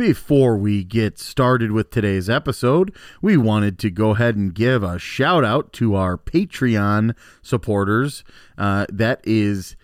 Before we get started with today's episode, we wanted to go ahead and give a shout out to our Patreon supporters. Uh, that is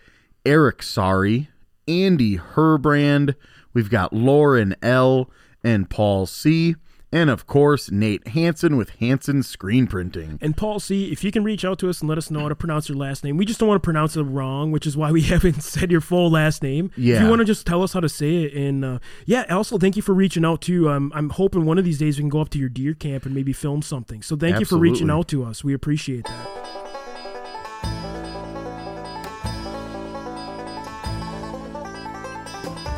Eric Sari, Andy Herbrand, we've got Lauren L, and Paul C. And of course, Nate Hansen with Hansen Screen Printing. And Paul C, if you can reach out to us and let us know how to pronounce your last name. We just don't want to pronounce it wrong, which is why we haven't said your full last name. If Yeah. you want to just tell us how to say it. And uh, yeah, also thank you for reaching out too. Um, I'm hoping one of these days we can go up to your deer camp and maybe film something. So thank you for reaching out to us. We appreciate that.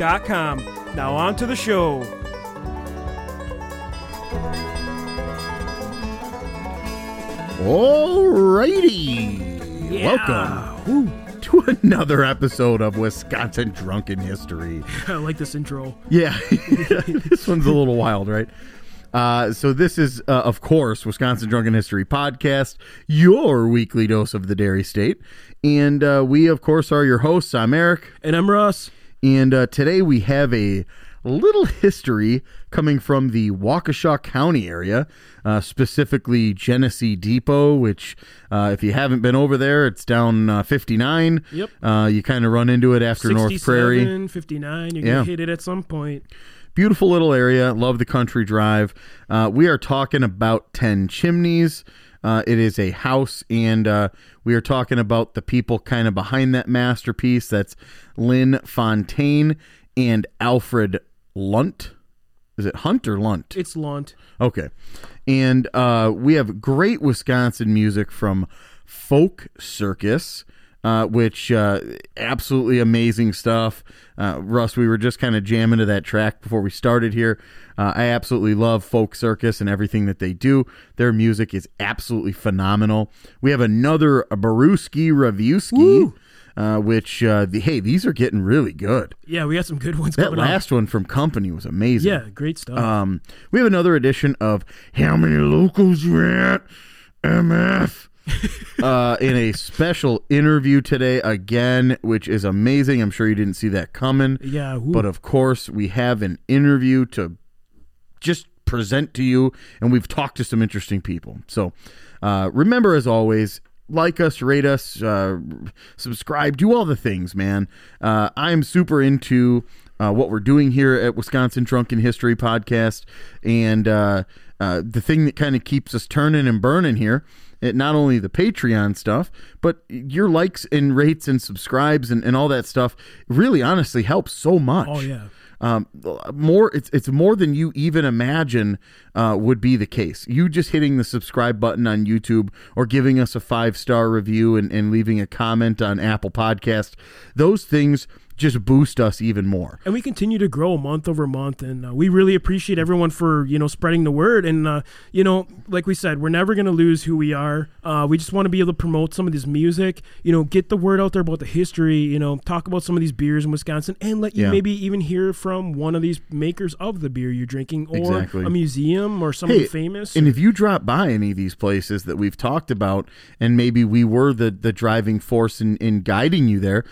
Now on to the show. Alrighty. Welcome to another episode of Wisconsin Drunken History. I like this intro. Yeah, this one's a little wild, right? Uh, so this is, uh, of course, Wisconsin Drunken History podcast, your weekly dose of the Dairy State, and uh, we, of course, are your hosts. I'm Eric, And I'm Russ. And uh, today we have a little history coming from the Waukesha County area, uh, specifically Genesee Depot, which, uh, if you haven't been over there, it's down uh, 59. Yep. Uh, you kind of run into it after North Prairie. 67, 59. You're Yeah. going to hit it at some point. Beautiful little area. Love the country drive. Uh, we are talking about 10 Chimneys. Uh, it is a house, and uh, we are talking about the people kind of behind that masterpiece. That's Lynn Fontaine and Alfred Lunt. Is it Hunt or Lunt? It's Lunt. Okay. And uh, we have great Wisconsin music from Folk Circus, uh, which uh, absolutely amazing stuff. Uh, Russ, we were just kind of jamming to that track before we started here. Uh, I absolutely love Folk Circus and everything that they do. Their music is absolutely phenomenal. We have another Brewski Reviewski, uh, which, uh, the, hey, these are getting really good. Yeah, we got some good ones That coming up. last one from Company was amazing. Yeah, great stuff. Um, we have another edition of How Many Locals You At? MF. uh, in a special interview today again, which is amazing. I'm sure you didn't see that coming. yeah, woo. But of course, we have an interview to just present to you, and we've talked to some interesting people. So uh, remember, as always, like us, rate us, uh, subscribe, do all the things, man. Uh, I'm super into uh, what we're doing here at Wisconsin Drunken History Podcast, and uh, uh, the thing that kind of keeps us turning and burning here. It, not only the Patreon stuff, but your likes and rates and subscribes and, and all that stuff really honestly helps so much oh, yeah. um, more it's it's more than you even imagine uh, would be the case. You just hitting the subscribe button on YouTube or giving us a five star review and, and leaving a comment on Apple Podcast, those things just boost us even more. And we continue to grow month over month, and uh, we really appreciate everyone for you know spreading the word. And uh, you know, like we said, we're never going to lose who we are. Uh, we just want to be able to promote some of this music. You know, get the word out there about the history. You know, talk about some of these beers in Wisconsin, and let you Yeah. maybe even hear from one of these makers of the beer you're drinking, or Exactly. a museum, or somebody Hey, famous. And if you drop by any of these places that we've talked about, and maybe we were the the driving force in, in guiding you there,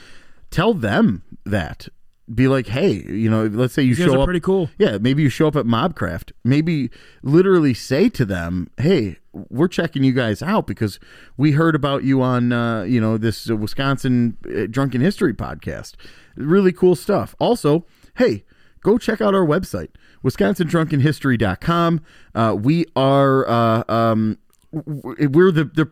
tell them that. Be like, hey, you know, let's say you you guys show are up pretty cool. Yeah, maybe you show up at Mobcraft. Maybe literally say to them, "Hey, we're checking you guys out because we heard about you on, uh, you know, this uh, Wisconsin uh, Drunken History podcast. Really cool stuff. Also, hey, go check out our website, wisconsindrunkenhistory.com. Uh, we are, uh, um, we're the the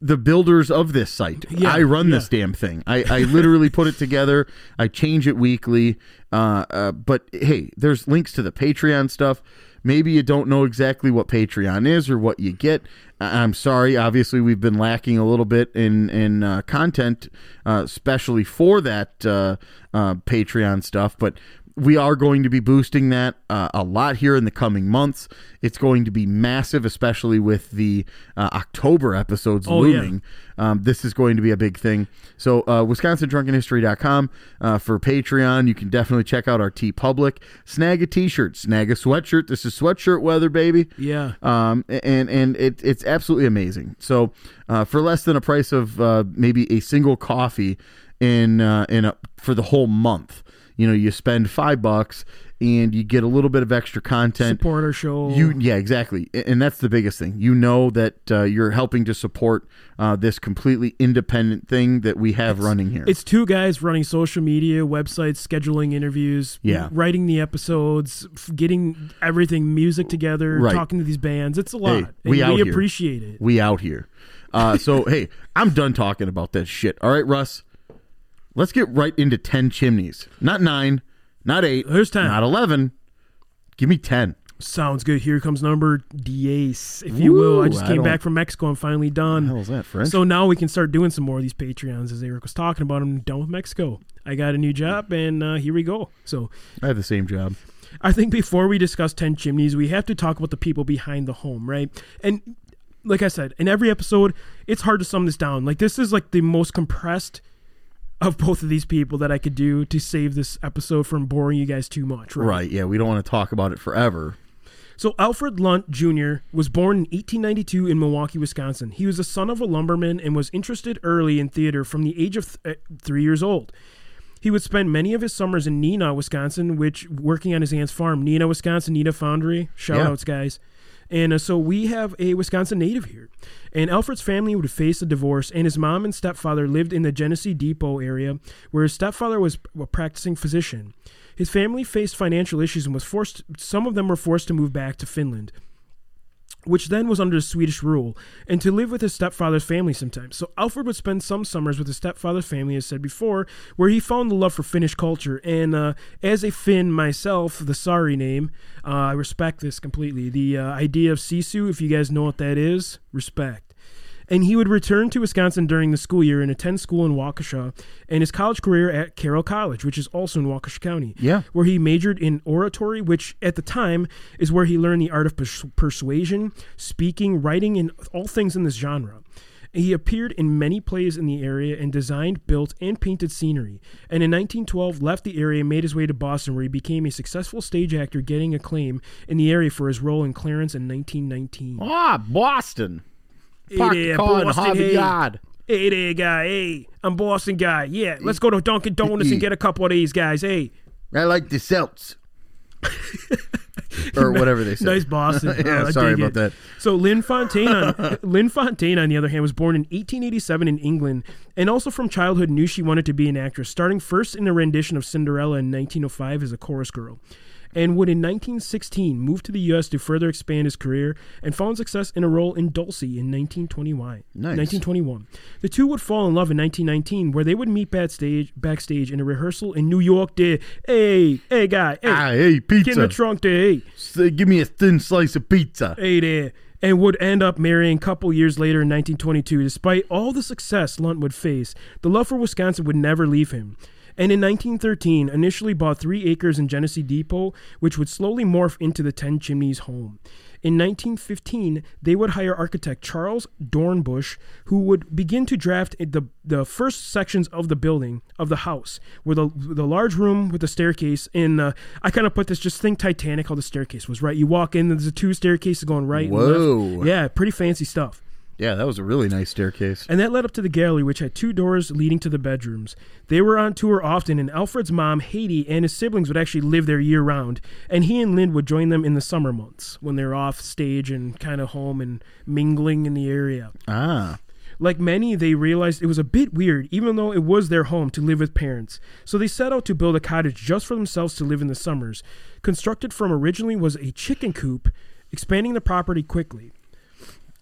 the builders of this site. Yeah, I run yeah. this damn thing. I, I literally put it together. I change it weekly. Uh, uh, but hey, there's links to the Patreon stuff. Maybe you don't know exactly what Patreon is or what you get. I'm sorry. Obviously, we've been lacking a little bit in in uh, content, uh, especially for that uh, uh, Patreon stuff. But we are going to be boosting that uh, a lot here in the coming months. It's going to be massive, especially with the uh, October episodes Oh, yeah. looming. Um, this is going to be a big thing. So, uh, WisconsinDrunkenHistory.com uh, for Patreon. You can definitely check out our TeePublic. Snag a T-shirt, snag a sweatshirt. This is sweatshirt weather, baby. Yeah. Um, and and it, it's absolutely amazing. So, uh, for less than a price of uh, maybe a single coffee in uh, in a, for the whole month, you know, you spend five bucks and you get a little bit of extra content. Support our show. You yeah exactly, and that's the biggest thing. You know that uh, you're helping to support uh, this completely independent thing that we have running here. It's two guys running social media, websites, scheduling interviews, Yeah. writing the episodes, getting everything, music together, Right. talking to these bands. It's a lot. and we we appreciate it. we out here. Uh, so hey, I'm done talking about that shit. All right, Russ, let's get right into ten chimneys. Not nine, not eight, There's 10. not eleven. Give me ten. Sounds good. Here comes number Diez, if you will. I just I came don't- back from Mexico. I'm finally done. is that French? So now we can start doing some more of these Patreons, as Eric was talking about. I'm done with Mexico. I got a new job, and uh, here we go. So I have the same job. I think before we discuss 10 chimneys, we have to talk about the people behind the home, right? And like I said, in every episode, it's hard to sum this down. Like, this is like the most compressed of both of these people that I could do to save this episode from boring you guys too much, right? Right? Yeah, we don't want to talk about it forever. So Alfred Lunt Jr. was born in 1892 in Milwaukee, Wisconsin. He was the son of a lumberman and was interested early in theater from the age of th- uh, three years old. He would spend many of his summers in Neenah, Wisconsin, which working on his aunt's farm, Neenah, Wisconsin, Neenah Foundry. Shout Yeah. outs, guys. And uh, so we have a Wisconsin native here. And Alfred's family would face a divorce, and his mom and stepfather lived in the Genesee Depot area, where his stepfather was a practicing physician. His family faced financial issues and was forced. Some of them were forced to move back to Finland, which then was under Swedish rule, and to live with his stepfather's family sometimes. So Alfred would spend some summers with his stepfather's family, as said before, where he found the love for Finnish culture. And uh, as a Finn myself, the sorry name, uh, I respect this completely. The uh, idea of sisu, if you guys know what that is, respect and he would return to Wisconsin during the school year and attend school in Waukesha and his college career at Carroll College, which is also in Waukesha County. Yeah. Where he majored in oratory, which at the time is where he learned the art of pers- persuasion, speaking, writing, and all things in this genre. He appeared in many plays in the area and designed, built, and painted scenery. And in 1912, left the area and made his way to Boston, where he became a successful stage actor, getting acclaim in the area for his role in Clarence in 1919. Ah, Boston. Hey there, Boston, hey. Yard. Hey there, guy. Hey, I'm Boston guy. Yeah, let's go to Dunkin' Donuts and get a couple of these guys. Hey, I like the Celts. or whatever they say. nice Boston. Yeah, Oh, sorry about it. that. So Lynn Fontaine, on, Lynn Fontaine, on the other hand, was born in 1887 in England, and also from childhood knew she wanted to be an actress, starting first in a rendition of Cinderella in 1905 as a chorus girl. And would in 1916 move to the U.S. to further expand his career and found success in a role in Dulcy in 1921. Nice. 1921. The two would fall in love in 1919, where they would meet backstage, backstage in a rehearsal in New York. There, hey, hey, guy, hey, Ah, hey, get in the trunk there, hey. Say, give me a thin slice of pizza. Hey there. And would end up marrying a couple years later in 1922. Despite all the success Lunt would face, the love for Wisconsin would never leave him. And in 1913, initially bought three acres in Genesee Depot, which would slowly morph into the Ten Chimneys home. In 1915, they would hire architect Charles Dornbusch, who would begin to draft the, the first sections of the building, of the house, with a, the large room with the staircase. And uh, I kind of put this, just think Titanic, how the staircase was, right? You walk in, there's a two staircases going right and Whoa. left. Yeah, pretty fancy stuff. Yeah, that was a really nice staircase. And that led up to the gallery, which had two doors leading to the bedrooms. They were on tour often, and Alfred's mom, Hattie, and his siblings would actually live there year round. And he and Lynn would join them in the summer months when they're off stage and kind of home and mingling in the area. Ah, Like many, they realized it was a bit weird, even though it was their home to live with parents. So they set out to build a cottage just for themselves to live in the summers. Constructed from originally was a chicken coop, expanding the property quickly.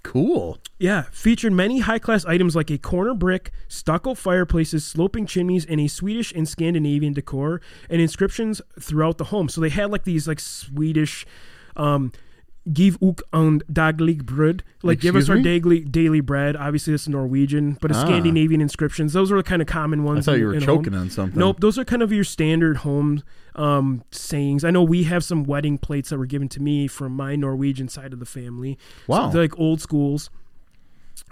Cool. Yeah, featured many high class items like a corner brick, stucco fireplaces, sloping chimneys, and a Swedish and Scandinavian decor and inscriptions throughout the home. So they had like these like Swedish, um, give ook and daglig brud. Like give us Excuse our me? daily daily bread. Obviously, this is Norwegian, but it's Ah. Scandinavian inscriptions. Those are the kind of common I ones. thought in- you were in a home. choking on something. Nope, those are kind of your standard home um, sayings. I know we have some wedding plates that were given to me from my Norwegian side of the family. Wow. So they're like old schools.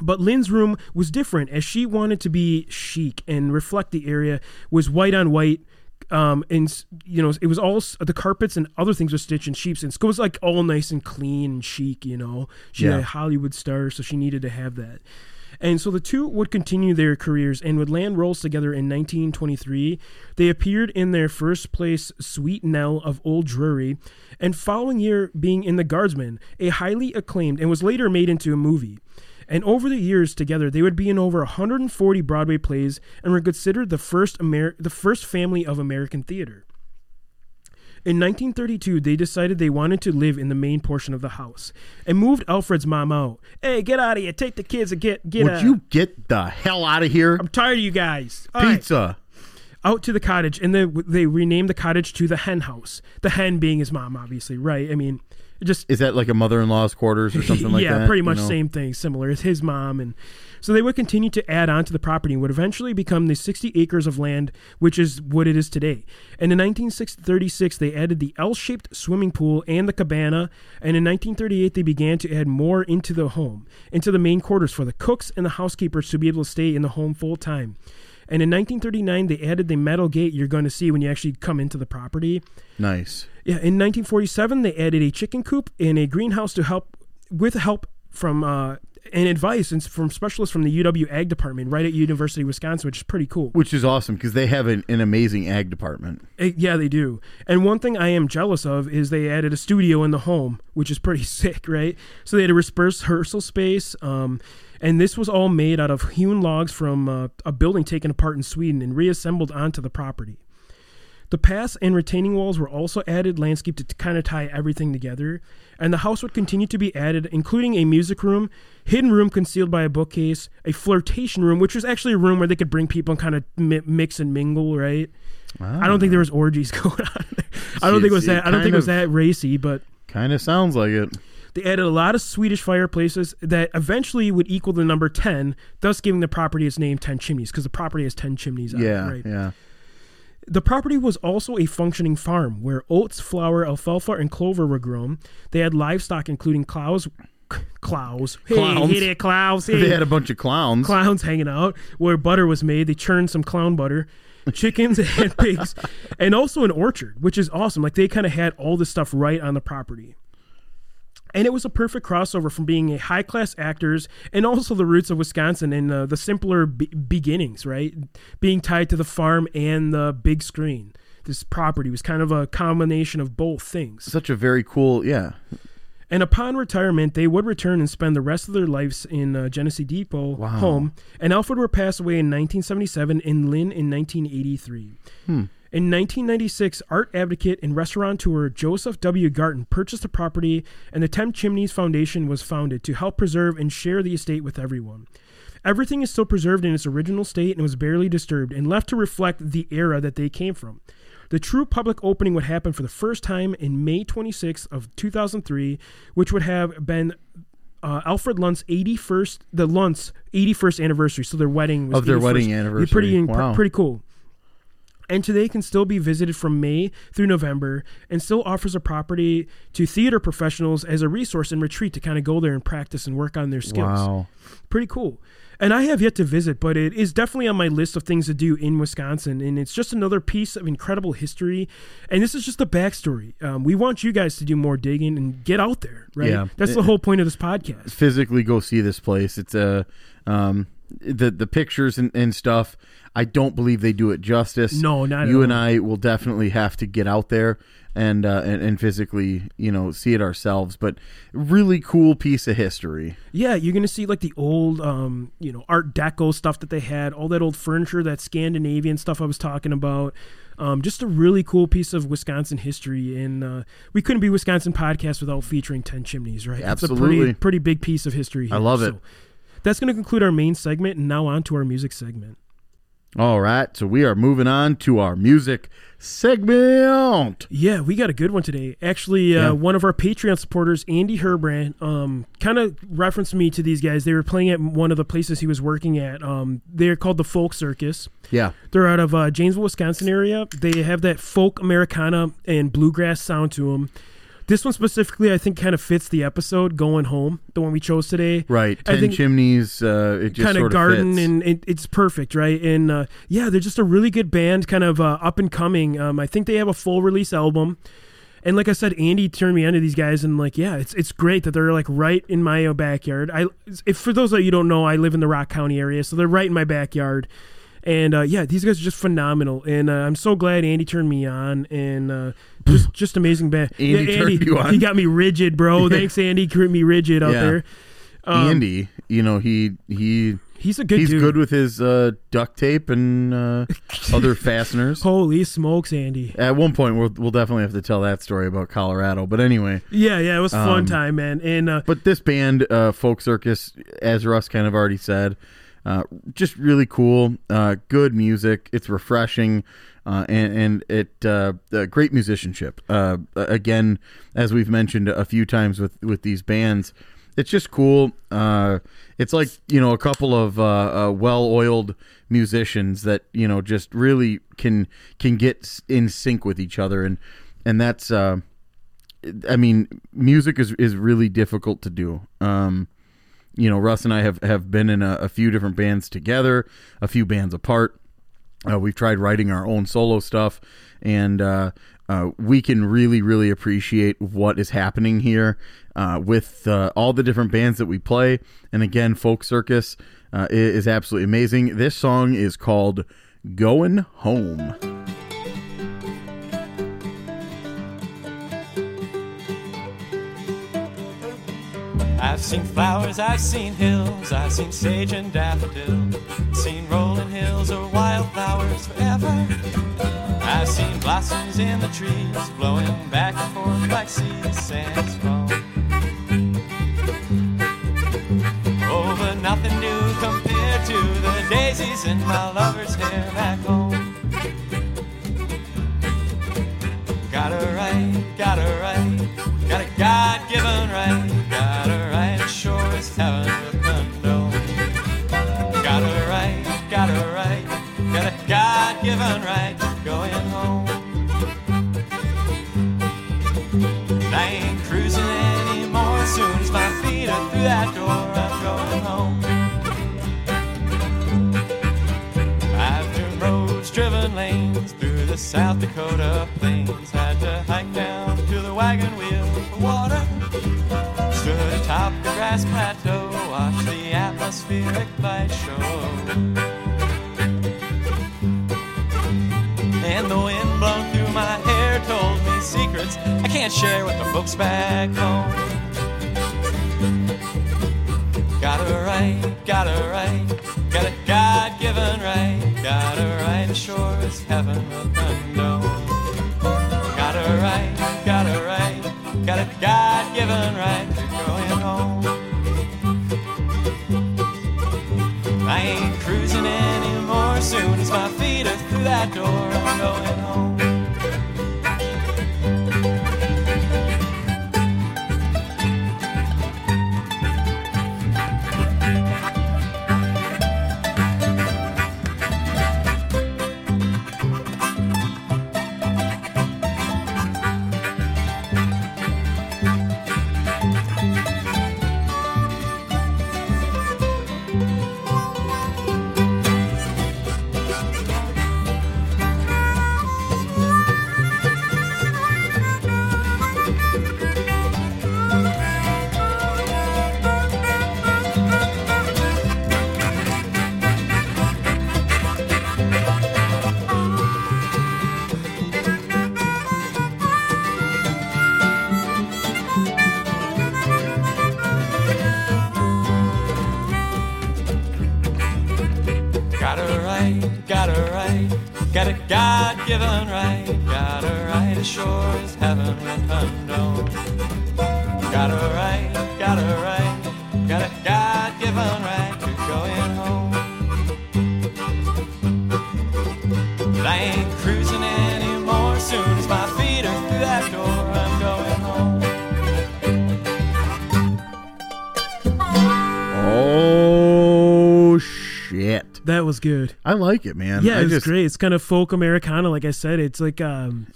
But Lynn's room was different as she wanted to be chic and reflect the area was white on white. Um, and you know, it was all the carpets and other things were stitched in sheepskin. So it was like all nice and clean and chic, you know. She had a Hollywood star, so she needed to have that. And so the two would continue their careers and would land roles together in 1923. They appeared in their first place Sweet Nell of Old Drury, and following year being in The Guardsman, a highly acclaimed and was later made into a movie. And over the years together, they would be in over 140 Broadway plays and were considered the first Amer- the first family of American theater. In 1932, they decided they wanted to live in the main portion of the house and moved Alfred's mom out. Hey, get out of here! Take the kids and get get Would out. you get the hell out of here? I'm tired of you guys. All right, Pizza. out to the cottage, and then they renamed the cottage to the hen house. The hen being his mom, obviously, right? I mean, it just Is that like a mother-in-law's quarters or something like yeah, that? Yeah, pretty you much know? same thing, similar. It's his mom, and so they would continue to add on to the property and would eventually become the 60 acres of land, which is what it is today. And in 1936, they added the L-shaped swimming pool and the cabana, and in 1938 they began to add more into the home, into the main quarters for the cooks and the housekeepers to be able to stay in the home full time. And in 1939, they added the metal gate you're going to see when you actually come into the property. Nice. Yeah, in 1947, they added a chicken coop and a greenhouse to help with help from uh, and advice and from specialists from the UW Ag Department right at University of Wisconsin, which is pretty cool. Which is awesome because they have an, an amazing ag department. Eh, yeah, they do. And one thing I am jealous of is they added a studio in the home, which is pretty sick, right? So they had a dispersed rehearsal space. Um, and this was all made out of hewn logs from uh, a building taken apart in Sweden and reassembled onto the property. The paths and retaining walls were also added landscape to kind of tie everything together, and the house would continue to be added, including a music room, hidden room concealed by a bookcase, a flirtation room, which was actually a room where they could bring people and kind of mi- mix and mingle, right? I don't think there was orgies going on. There. I don't think it was it that. I don't think it was that racy, but Kind of sounds like it. They added a lot of Swedish fireplaces that eventually would equal the number ten, thus giving the property its name Ten Chimneys, because the property has ten chimneys. On Yeah, it, right? yeah. The property was also a functioning farm where oats, flour, alfalfa, and clover were grown. They had livestock, including cows, clows, hey, Clowns. hey there, clowns, hey, They had a bunch of clowns. clowns hanging out where butter was made. They churned some clown butter, chickens and pigs, and also an orchard, which is awesome. Like they kind of had all this stuff right on the property. And it was a perfect crossover from being a high class actors and also the roots of Wisconsin and uh, the simpler be- beginnings, right? Being tied to the farm and the big screen. This property was kind of a combination of both things. Such a very cool, yeah. And upon retirement, they would return and spend the rest of their lives in uh, Genesee Depot Wow. home. And Alfred would pass away in 1977 and Lynn in 1983. In 1996, art advocate and restaurateur Joseph W. Garton purchased the property, and the Ten Chimneys Foundation was founded to help preserve and share the estate with everyone. Everything is still preserved in its original state and was barely disturbed and left to reflect the era that they came from. The true public opening would happen for the first time in May 26th of 2003, which would have been uh, Alfred Lunt's 81st, the Lunt's 81st anniversary. So their wedding was Of their 81st. wedding anniversary. Pretty, Wow. pretty cool. And today can still be visited from May through November and still offers a property to theater professionals as a resource and retreat to kind of go there and practice and work on their skills Wow. pretty cool. And I have yet to visit, but it is definitely on my list of things to do in Wisconsin. And it's just another piece of incredible history. And this is just the backstory. Um, we want you guys to do more digging and get out there, right? Yeah. That's the whole point of this podcast. Physically go see this place. It's a um the the pictures and, and stuff. I don't believe they do it justice. No, not at you and. I will definitely have to get out there and uh, and, and physically, you know, see it ourselves. But really cool piece of history. Yeah, you're gonna see like the old, um, you know, Art Deco stuff that they had, all that old furniture, that Scandinavian stuff I was talking about. Um, just a really cool piece of Wisconsin history, and uh, we couldn't be Wisconsin podcast without featuring Ten Chimneys, right? It's a Absolutely. pretty, pretty big piece of history. I here. love it. So that's going to conclude our main segment, and now on to our music segment. All right, so we are moving on to our music segment. Yeah, we got a good one today. Actually, uh, Yeah. one of our Patreon supporters, Andy Herbrand, um, kind of referenced me to these guys. They were playing at one of the places he was working at. Um, they're called the Folk Circus. Yeah, They're out of uh, Janesville, Wisconsin area. They have that folk Americana and bluegrass sound to them. This one specifically, I think, kind of fits the episode "Going Home," the one we chose today. right. I Ten think- chimneys. Uh, it just kind of garden fits. and it, it's perfect right and uh, yeah they're just a really good band kind of uh, up and coming um, i think they have a full release album and like i said andy turned me on to these guys and like yeah it's it's great that they're like right in my backyard i if for those that you don't know i live in the rock county area so they're right in my backyard and uh, yeah, these guys are just phenomenal, and uh, I'm so glad Andy turned me on, and uh, just just amazing band. Andy yeah, turned you on? He got me rigid, bro. Thanks, Andy. Kept me rigid out Yeah. there. Um, Andy, you know he he he's a good he's dude. good with his uh, duct tape and uh, other fasteners. Holy smokes, Andy. At one point, we'll we'll definitely have to tell that story about Colorado. But anyway, Yeah, yeah, it was a fun Um, time, man. And uh, but this band, uh, Folk Circus, as Russ kind of already said, uh, just really cool. Uh, good music. It's refreshing. Uh, and and it uh, great musicianship. Uh, again, as we've mentioned a few times with with these bands, it's just cool. It's like you know a couple of well-oiled musicians that you know just really can can get in sync with each other, and and that's. I mean, music is is really difficult to do. Um, you know, Russ and I have have been in a, a few different bands together, a few bands apart. Uh, we've tried writing our own solo stuff, and uh, uh, we can really, really appreciate what is happening here uh, with uh, all the different bands that we play. And again, Folk Circus uh, is absolutely amazing. This song is called "Going Home." I've seen flowers, I've seen hills, I've seen sage and daffodil, seen rolling hills or wildflowers forever. I've seen blossoms in the trees, blowing back and forth like sea sands foam. Oh, but nothing new compared to the daisies in my lover's hair back home. Got a right, got a right, got a God-given right, heaven with condone. Got a right, got a right, got a God-given right, going home. I ain't cruising anymore, soon as my feet are through that door, I'm going home. I've driven roads, driven lanes through the South Dakota plains. Had to hike down to the wagon wheel for water. Grass plateau, watched the atmospheric light show. And the wind blowing through my hair told me secrets I can't share with the folks back home. Got a right, got a right, got a God given right, got a right, sure as heaven will. Got a right, got a right, got a God given right soon as my feet are through that door, I'm going home. given right. Gotta right as sure as heaven and unknown. Gotta right, gotta right, got a God given right to going home. But I ain't was good. I like it, man. Yeah, I it's just, great. It's kind of folk Americana, like I said. It's like um,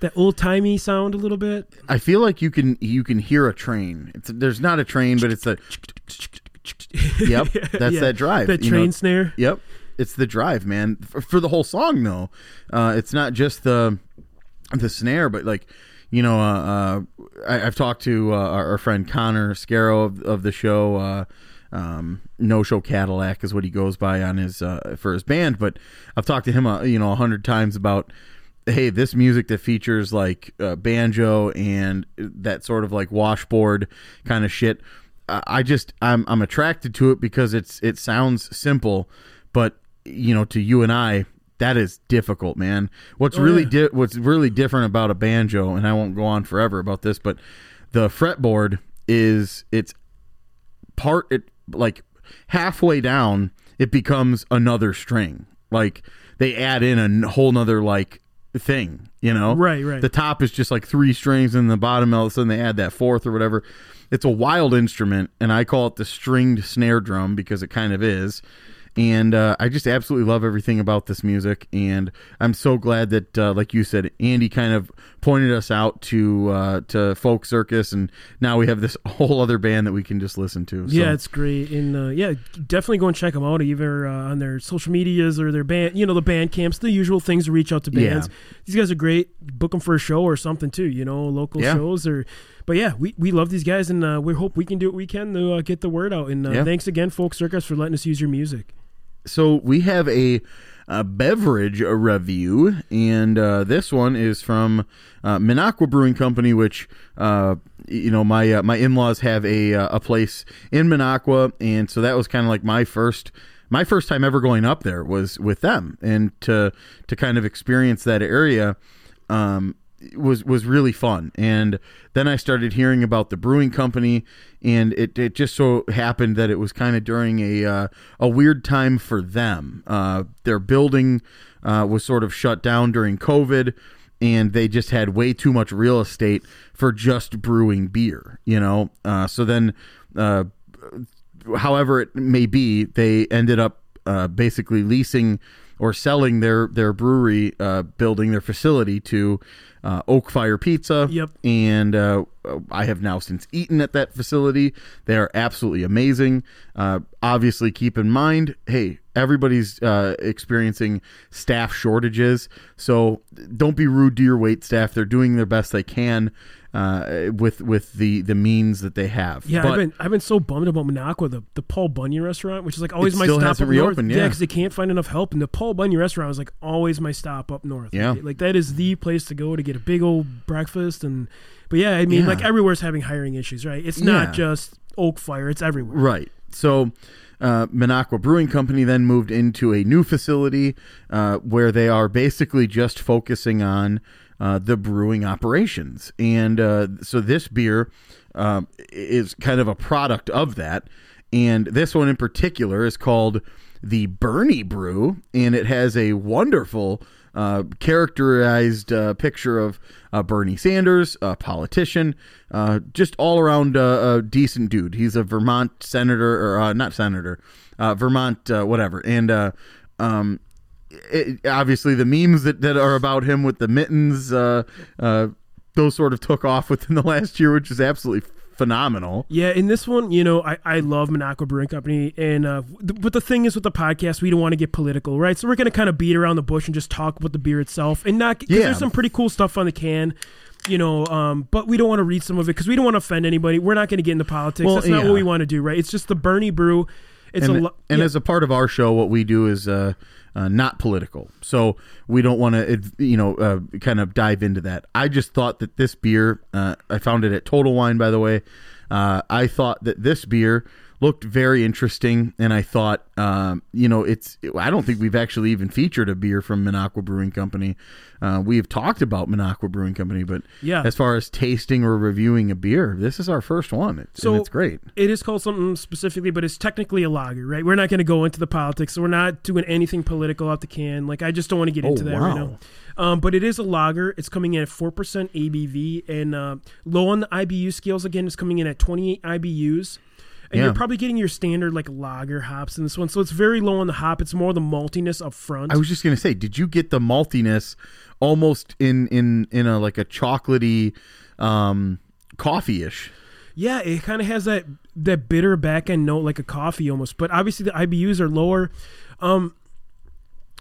that old timey sound a little bit. I feel like you can you can hear a train. It's there's not a train, but it's a. Yep, that's Yeah, that drive. That train know? snare. Yep, it's the drive, man. For, for the whole song, though, uh, it's not just the the snare, but like you know, uh, uh, I, I've talked to uh, our, our friend Connor Scarrow of, of the show. Um, no show Cadillac is what he goes by on his uh, for his band, but I've talked to him, uh, you know, a hundred times about hey, this music that features like uh, banjo and that sort of like washboard kind of shit. I I just I'm I'm attracted to it because it's it sounds simple, but you know, to you and I, that is difficult, man. What's Oh, really yeah. di- what's really different about a banjo, and I won't go on forever about this, but the fretboard is it's part it like halfway down it becomes another string. Like they add in a whole nother like thing you know? Right, right. the top is just like three strings and the bottom all of a sudden they add that fourth or whatever. It's a wild instrument and i call it the stringed snare drum because it kind of is. And uh, I just absolutely love everything about this music, and I'm so glad that, uh, like you said, Andy kind of pointed us out to uh, to Folk Circus, and now we have this whole other band that we can just listen to. So, Yeah, it's great, and uh, yeah, definitely go and check them out either uh, on their social medias or their band, you know, the band camps, the usual things to reach out to bands. These guys are great. Book them for a show or something too, you know, local Yeah. shows or. But yeah, we, we love these guys, and uh, we hope we can do what we can to uh, get the word out. And uh, Yeah. thanks again, Folk Circus, for letting us use your music. so we have a, a beverage review, and uh, this one is from uh, Minocqua Brewing Company, which uh, you know my uh, my in laws have a uh, a place in Minocqua, and so that was kind of like my first my first time ever going up there was with them, and to to kind of experience that area. Um, was was really fun. And then i started hearing about the brewing company and it, it just so happened that it was kind of during a uh, a weird time for them. Uh, their building uh, was sort of shut down during covid and they just had way too much real estate for just brewing beer you know? Uh, so then uh, however it may be, they ended up uh, basically leasing or selling their their brewery uh, building, their facility to uh, Oak Fire Pizza. Yep. And uh, I have now since eaten at that facility. They are absolutely amazing. Uh, obviously, keep in mind, hey, everybody's uh, experiencing staff shortages, so don't be rude to your wait staff. They're doing their best they can. Uh, with with the the means that they have. Yeah, But- I've been I've been so bummed about Minocqua, the, the Paul Bunyan restaurant, which is like always my still stop hasn't up north. reopened, Yeah, yeah. because they can't find enough help, and the Paul Bunyan restaurant was like always my stop up north. Yeah. right? like that is the place to go to get a big old breakfast, and but yeah, I mean Yeah. like everywhere's having hiring issues, right? It's not Yeah. just Oak Fire, it's everywhere. Right. So, uh, Minocqua Brewing Company then moved into a new facility uh, where they are basically just focusing on uh, the brewing operations. And uh, so, this beer um, is kind of a product of that. And this one in particular is called the Bernie Brew, and it has a wonderful uh, characterized uh, picture of uh, Bernie Sanders, a politician, uh, just all around uh, a decent dude. He's a Vermont senator, or uh, not senator, Vermont whatever. And um, it, obviously, the memes that, that are about him with the mittens, uh, uh, those sort of took off within the last year, which is absolutely phenomenal. Yeah, in this one, you know, I, I love Minocqua Brewing Company, and uh, th- but the thing is with the podcast, we don't want to get political, right? So we're gonna kind of beat around the bush and just talk about the beer itself, and not because Yeah. there's some pretty cool stuff on the can, you know. Um, but we don't want to read some of it because we don't want to offend anybody. We're not gonna get into politics. Well, That's not yeah. what we want to do, right? It's just the Bernie Brew. It's and, a lo- and yeah. as a part of our show, what we do is uh, uh, not political, so we don't want to, you know, uh, kind of dive into that. I just thought that this beer, uh, I found it at Total Wine, by the way. Uh, I thought that this beer looked very interesting, and I thought, um, you know, it's. I don't think we've actually even featured a beer from Minocqua Brewing Company. Uh, we've talked about Minocqua Brewing Company, but Yeah. as far as tasting or reviewing a beer, this is our first one. It's, So- and it's great. it is called something specifically, but it's technically a lager, right? We're not going to go into the politics, so we're not doing anything political out the can. Like I just don't want to get Oh, into that right now. Um, but it is a lager. It's coming in at four percent ABV and uh, low on the IBU scales. Again, it's coming in at twenty eight IBUs. And Yeah. you're probably getting your standard like lager hops in this one. So it's very low on the hop. It's more the maltiness up front. I was just gonna say, did you get the maltiness almost in in in a like a chocolatey, um, coffee ish? Yeah, it kind of has that that bitter back end note like a coffee almost. But obviously the IBUs are lower. Um,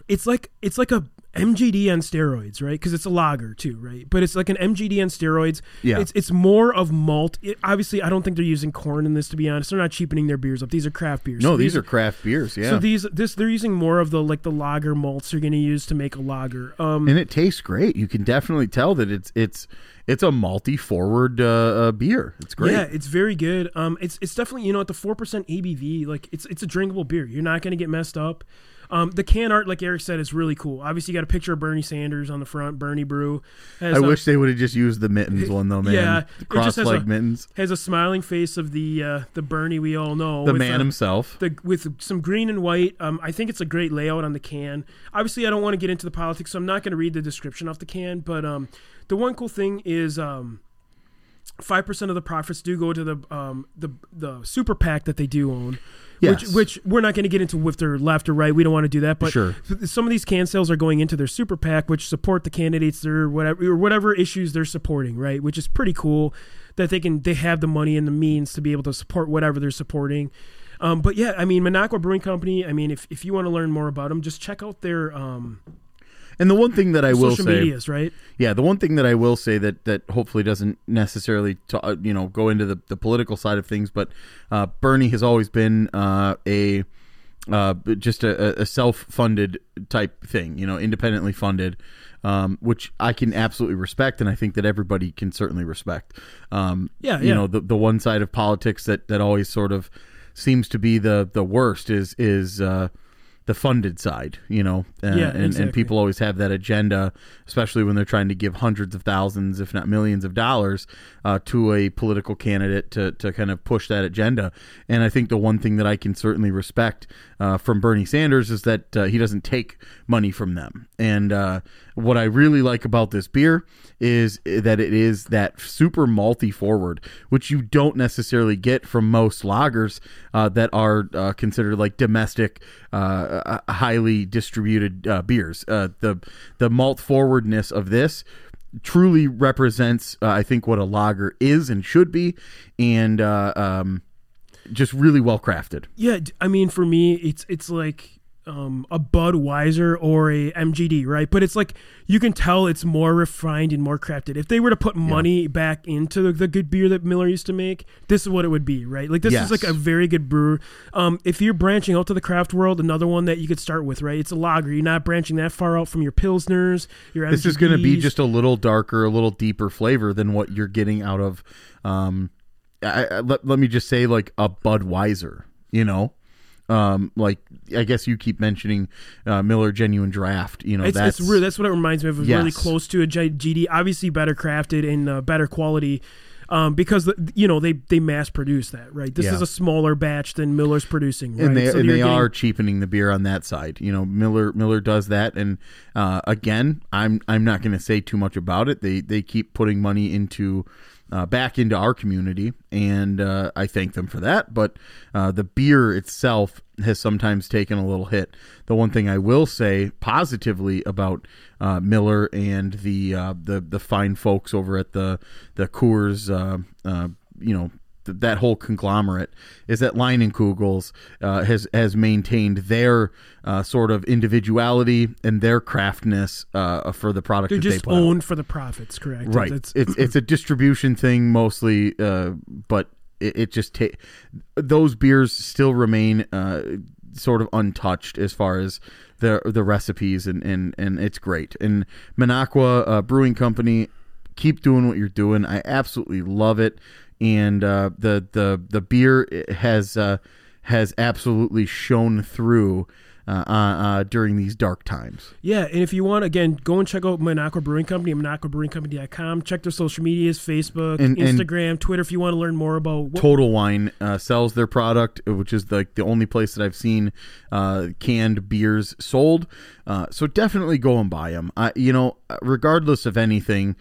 it's like it's like a MGD on steroids, right? Because it's a lager too, right? But it's like an MGD on steroids. Yeah. It's it's more of malt. It, obviously, I don't think they're using corn in this. To be honest, they're not cheapening their beers up. These are craft beers. No, So these are craft beers. Yeah, So these this they're using more of the like the lager malts they're going to use to make a lager. Um, and it tastes great. You can definitely tell that it's it's it's a malty forward uh, uh, beer. It's great. Yeah, it's very good. Um, it's it's definitely you know at the four percent ABV, like it's it's a drinkable beer. You're not going to get messed up. Um, the can art, like Eric said, is really cool. Obviously, you got a picture of Bernie Sanders on the front. Bernie Brew. Has I a- wish they would have just used the mittens one though, man. Yeah, The it just has cross leg a- mittens. has a smiling face of the uh, the Bernie we all know. The man uh, himself. the, with some green and white. Um, I think it's a great layout on the can. Obviously, I don't want to get into the politics, so I'm not going to read the description off the can. But um, the one cool thing is um, five percent of the profits do go to the um, the the super PAC that they do own. Yes. Which, which we're not going to get into with they're left or right. We don't want to do that. But Sure. some of these can sales are going into their super PAC, which support the candidates they're whatever or whatever issues they're supporting, right? Which is pretty cool that they can they have the money and the means to be able to support whatever they're supporting. Um, but yeah, I mean, Minocqua Brewing Company. I mean, if, if you want to learn more about them, just check out their um, And the one thing that I will social say, medias, right? yeah, the one thing that I will say that that hopefully doesn't necessarily ta- uh, you know go into the, the political side of things, but uh, Bernie has always been uh, a uh, just a, a self funded type thing, you know, independently funded. Um, which I can absolutely respect, and I think that everybody can certainly respect. Um, Yeah, you yeah. know, the the one side of politics that that always sort of seems to be the the worst is is uh, the funded side. You know, uh, Yeah, and, and people always have that agenda, especially when they're trying to give hundreds of thousands, if not millions of dollars, uh, to a political candidate to, to kind of push that agenda. And I think the one thing that I can certainly respect uh, from Bernie Sanders is that uh, he doesn't take money from them. And uh, what I really like about this beer is that it is that super malty forward, which you don't necessarily get from most lagers uh, that are uh, considered like domestic, uh, uh, highly distributed uh, beers. Uh, the the malt forwardness of this truly represents, uh, I think, what a lager is and should be, and uh, um, just really well crafted. Yeah, I mean, for me, it's it's like um, a Budweiser or a MGD, right? But it's like you can tell it's more refined and more crafted. If they were to put money back into the, the good beer that Miller used to make, this is what it would be, right? Like this Yes. is like a very good brewer. Um, if you're branching out to the craft world, another one that you could start with, right? It's a lager. You're not branching that far out from your pilsners. Your This is going to be just a little darker, a little deeper flavor than what you're getting out of. Um, I, I, let, let me just say, like a Budweiser, you know, um, like I guess you keep mentioning uh, Miller Genuine Draft. You know, It's, that's it's that's what it reminds me of. It's really close to a GD, obviously better crafted and uh, better quality, um, because you know they they mass produce that, right? This Yeah. is a smaller batch than Miller's producing, right? and they So and they getting- are cheapening the beer on that side. You know, Miller Miller does that, and uh, again, I'm I'm not going to say too much about it. They they keep putting money into. Uh, back into our community, and uh, I thank them for that. But uh, the beer itself has sometimes taken a little hit. The one thing I will say positively about uh, Miller and the uh, the the fine folks over at the the Coors, uh, you know, th- that whole conglomerate is that Leinenkugels uh, has has maintained their uh, sort of individuality and their craftness uh, for the product they're that just they put out. owned for the profits, correct? Right. That's- it's it's a distribution thing mostly, uh, but it, it just ta- those beers still remain uh, sort of untouched as far as the the recipes and and and it's great. And Minocqua uh, Brewing Company, keep doing what you're doing. I absolutely love it, and uh, the the the beer has uh, has absolutely shown through. Uh, uh, uh, during these dark times. Yeah, and if you want, again, go and check out Minocqua Brewing Company, MinocquaBrewingCompany.com. Check their social medias, Facebook, And- and- Instagram, Twitter, if you want to learn more about what, Total Wine uh, sells their product, which is like the only place that I've seen uh, canned beers sold. Uh, so definitely go and buy them. I, you know, regardless of anything,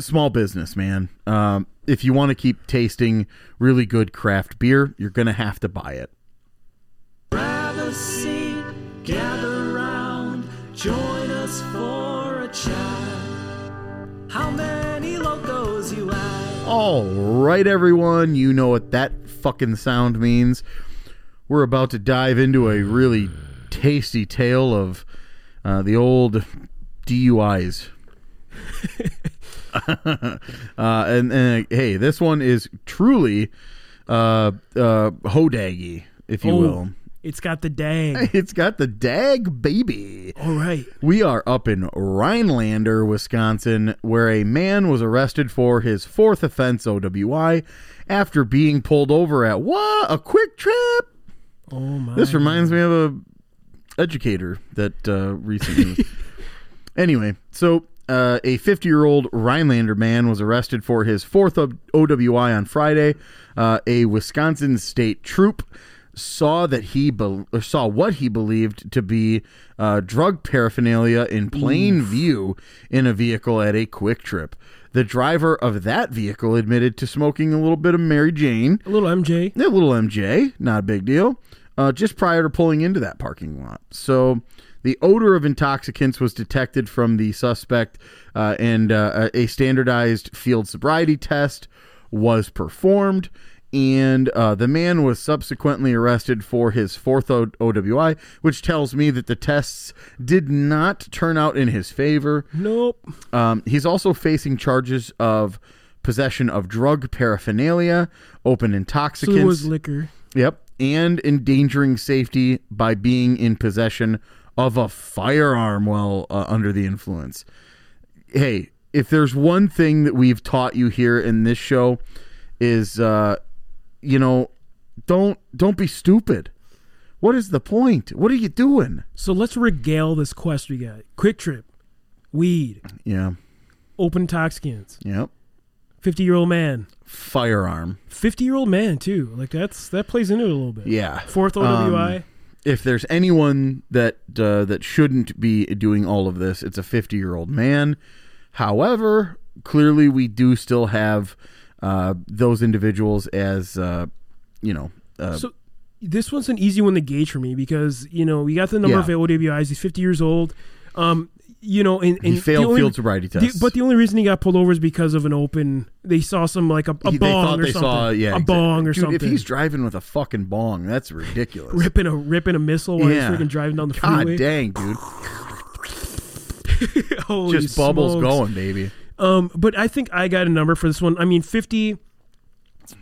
small business, man. Um, if you want to keep tasting really good craft beer, you're gonna have to buy it. Grab a seat, gather round, join us for a chat. How many logos you have? All right, everyone, you know what that fucking sound means. We're about to dive into a really tasty tale of uh, the old DUIs. uh, and, and uh, hey, this one is truly uh, uh, hodaggy, if you Oh, will. It's got the dag. It's got the dag baby. All right. We are up in Rhinelander, Wisconsin, where a man was arrested for his fourth offense OWI after being pulled over at what? A Kwik Trip? Oh my. This reminds me of a educator that uh, recently. anyway, so uh, a 50 year old Rhinelander man was arrested for his fourth OWI on Friday. Uh, a Wisconsin state troop saw that he be- saw what he believed to be uh, drug paraphernalia in plain view in a vehicle at a Kwik Trip. The driver of that vehicle admitted to smoking a little bit of Mary Jane. a little MJ. A little MJ, not a big deal. Uh, just prior to pulling into that parking lot. So the odor of intoxicants was detected from the suspect, uh, and uh, a standardized field sobriety test was performed. And uh, the man was subsequently arrested for his fourth o- OWI, which tells me that the tests did not turn out in his favor. Nope. Um, he's also facing charges of possession of drug paraphernalia, open So intoxicants. it was liquor. Yep. And endangering safety by being in possession of a firearm while uh, under the influence. Hey, if there's one thing that we've taught you here in this show is uh you know, don't don't be stupid. What is the point? What are you doing? So let's regale this quest we got. Kwik Trip, weed, Yeah. open intoxicants, Yep. fifty year old man, Firearm. fifty year old man too. Like that's that plays into it a little bit. Yeah. Fourth OWI. Um, if there's anyone that uh, that shouldn't be doing all of this, it's a 50 year old man. However, clearly we do still have uh, those individuals as uh, you know. Uh, so this one's an easy one to gauge for me because you know we got the number Yeah. of OWIs. He's fifty years old. Um, you know, and, and he failed only- field sobriety tests. but the only reason he got pulled over is because of an open. They saw some like a, a He- bong or they something. saw yeah a exactly. bong or Dude, something. If he's driving with a fucking bong, that's ridiculous. ripping a ripping a missile while Yeah. he's freaking driving down the God freeway. dang, dude! Holy Just bubbles smokes. going, baby. Um, but I think I got a number for this one. I mean, 50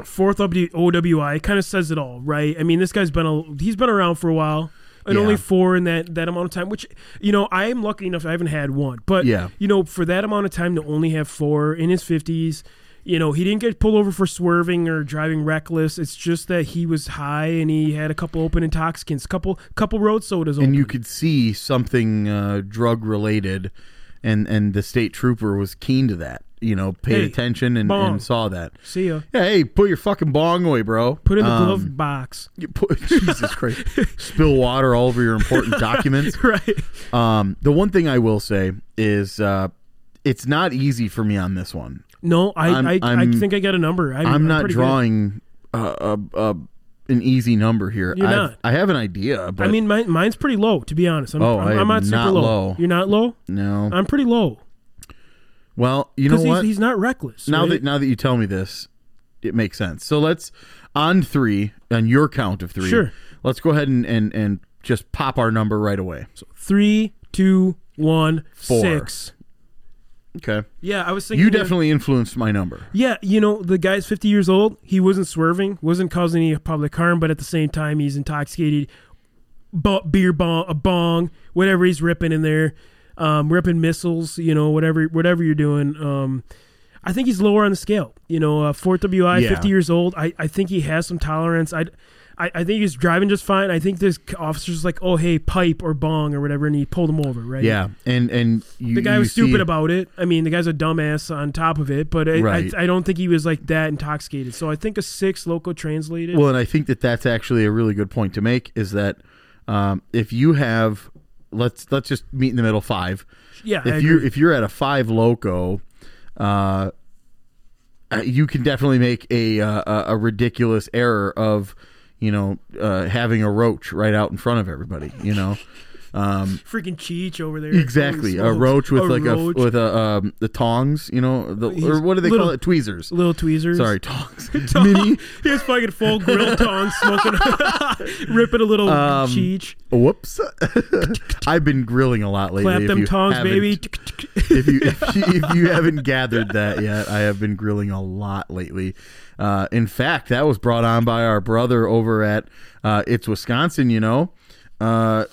fourth OWI kind of says it all, right? I mean, this guy's been a, he's been around for a while. And Yeah. only four in that, that amount of time, which you know I am lucky enough I haven't had one, but Yeah. you know for that amount of time to only have four in his fifties, you know he didn't get pulled over for swerving or driving reckless. It's just that he was high and he had a couple open intoxicants, couple couple road sodas. and open. you could see something uh, drug related, and and the state trooper was keen to that. You know, paid Hey, attention and, bong. and saw that. see ya. Yeah, hey, put your fucking bong away, bro. Put it in the Um, glove box, you put, Jesus Christ, spill water all over your important documents. right? Um, the one thing I will say is, uh, it's not easy for me on this one. No, I I'm- I, I I'm- think I got a number. I'm, I'm not drawing uh, a, a, an easy number here. You're I've- not. I have an idea, but I mean, mine, mine's pretty low, to be honest. I'm, Oh, I'm, I I'm am not super not low. low. You're not low. no. I'm pretty low well, you know because what? he's, he's not reckless. now right? that now that you tell me this, it makes sense. So let's on three on your count of three. Sure. Let's go ahead and and, and just pop our number right away. three, two, one, Four. six. Okay. Yeah, I was thinking You that- definitely influenced my number. Yeah, you know the guy's 50 years old. He wasn't swerving, wasn't causing any public harm, but at the same time he's intoxicated. Beer bong, a bong, whatever he's ripping in there, um, ripping missiles. You know, whatever whatever you're doing. Um, I think he's lower on the scale. You know, uh, Fourth WI, Yeah. 50 years old. I, I think he has some tolerance. I, I, I think he's driving just fine. I think this officer's like, oh hey, pipe or bong or whatever, and he pulled him over. Right? Yeah, and and you, The guy was stupid see- about it. I mean, the guy's a dumbass on top of it, but I, Right. I, I don't think he was like that intoxicated. So I think a six local translated. Well, and I think that that's actually a really good point to make. Is that um, if you have let's let's just meet in the middle five. yeah, If you if you're at a five loco, uh, uh, you can definitely make a uh, a- a ridiculous error of you know uh, having a roach right out in front of everybody. You know. Um, Freaking Cheech over there. exactly, a roach with like roach. a with a um, the tongs, you know, the, He's or what do they little- call it? Tweezers. little tweezers. Sorry, tongs. Mini. he has fucking full grill tongs smoking, ripping a little Um, Cheech. Whoops. I've been grilling a lot lately. Clap if them you tongs, haven't- baby. if you if you, if you haven't gathered that yet, I have been grilling a lot lately. Uh, in fact, that was brought on by our brother over at uh, It's Wisconsin. You know, uh,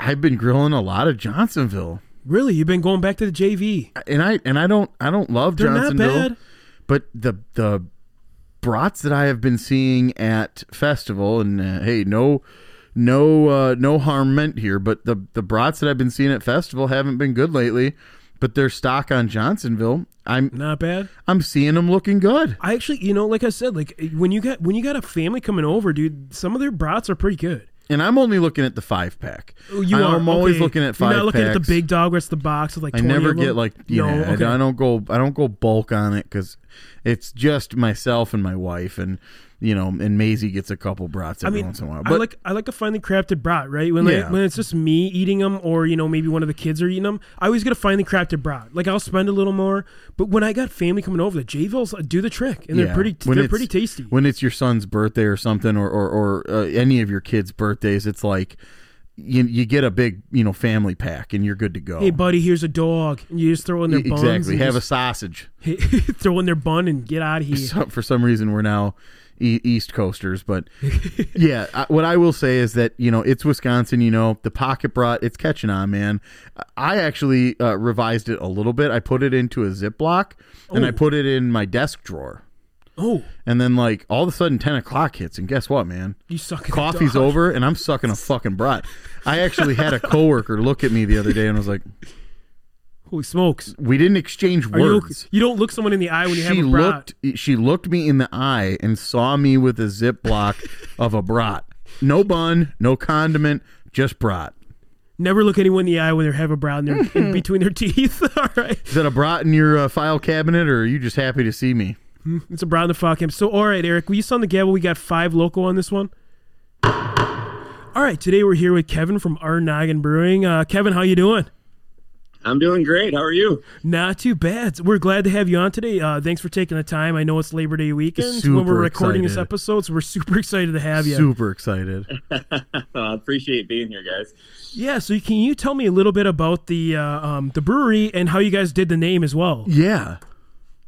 I've been grilling a lot of Johnsonville, really, you've been going back to the JV. and I and I don't I don't love They're not Johnsonville, bad. but the the brats that I have been seeing at festival, and uh, hey, no. No, uh, no harm meant here, but the the brats that I've been seeing at festival haven't been good lately. But their stock on Johnsonville, I'm Not bad. I'm seeing them looking good. I actually, you know, like I said, like when you got when you got a family coming over, dude, some of their brats are pretty good. And I'm only looking at the five pack. Oh, You are. I'm always okay. looking at 5 You're not looking at the big dog where it's the box with like. I never get like yeah. No, I- okay. I don't go. I don't go bulk on it because it's just myself and my wife, and you know, and Maisie gets a couple brats I every mean, once in a while. I But like I like a finely crafted brat, right? When like, Yeah. when it's just me eating them, or you know maybe one of the kids are eating them, I always get a finely crafted brat. Like I'll spend a little more, but when I got family coming over, the J-Villes do the trick, and they're pretty when they're pretty tasty. When it's your son's birthday or something, or or, or uh, any of your kids' birthdays, it's like you you get a big you know family pack, and you're good to go. Hey buddy, here's a dog, and you just throw in their exactly. Have a sausage. throw in their bun and get out of here. So- for some reason we're now East Coasters, but yeah, I, what I will say is that you know it's Wisconsin. You know the pocket brat, it's catching on, man. I actually uh, revised it a little bit. I put it into a Ziploc and I Oh. put it in my desk drawer. Oh, And then like all of a sudden ten o'clock hits, and guess what, man? you suck. at Coffee's over, and I'm sucking a fucking brat. I actually had a coworker look at me the other day and was like, Holy smokes! "We didn't exchange Are you, words." you don't look someone in the eye when you have a brat. looked she looked me in the eye and saw me with a ziploc of a brat no bun no condiment just brat Never look anyone in the eye when they have a brat in, their, in between their teeth. All right, is that a brat in your uh, file cabinet or are you just happy to see me it's a brat in the file cam. So, all right, Eric, we you sound the gavel? We got five local on this one. All right, today we're here with Kevin from R'Noggin Brewing. Uh, Kevin, how you doing? I'm doing great. How are you? Not too bad. We're glad to have you on today. Uh, thanks for taking the time. I know it's Labor Day weekend when we're recording this episode, so we're super excited to have you. super excited I appreciate being here, guys. Yeah. So can you tell me a little bit about the uh, um, the brewery and how you guys did the name as well? yeah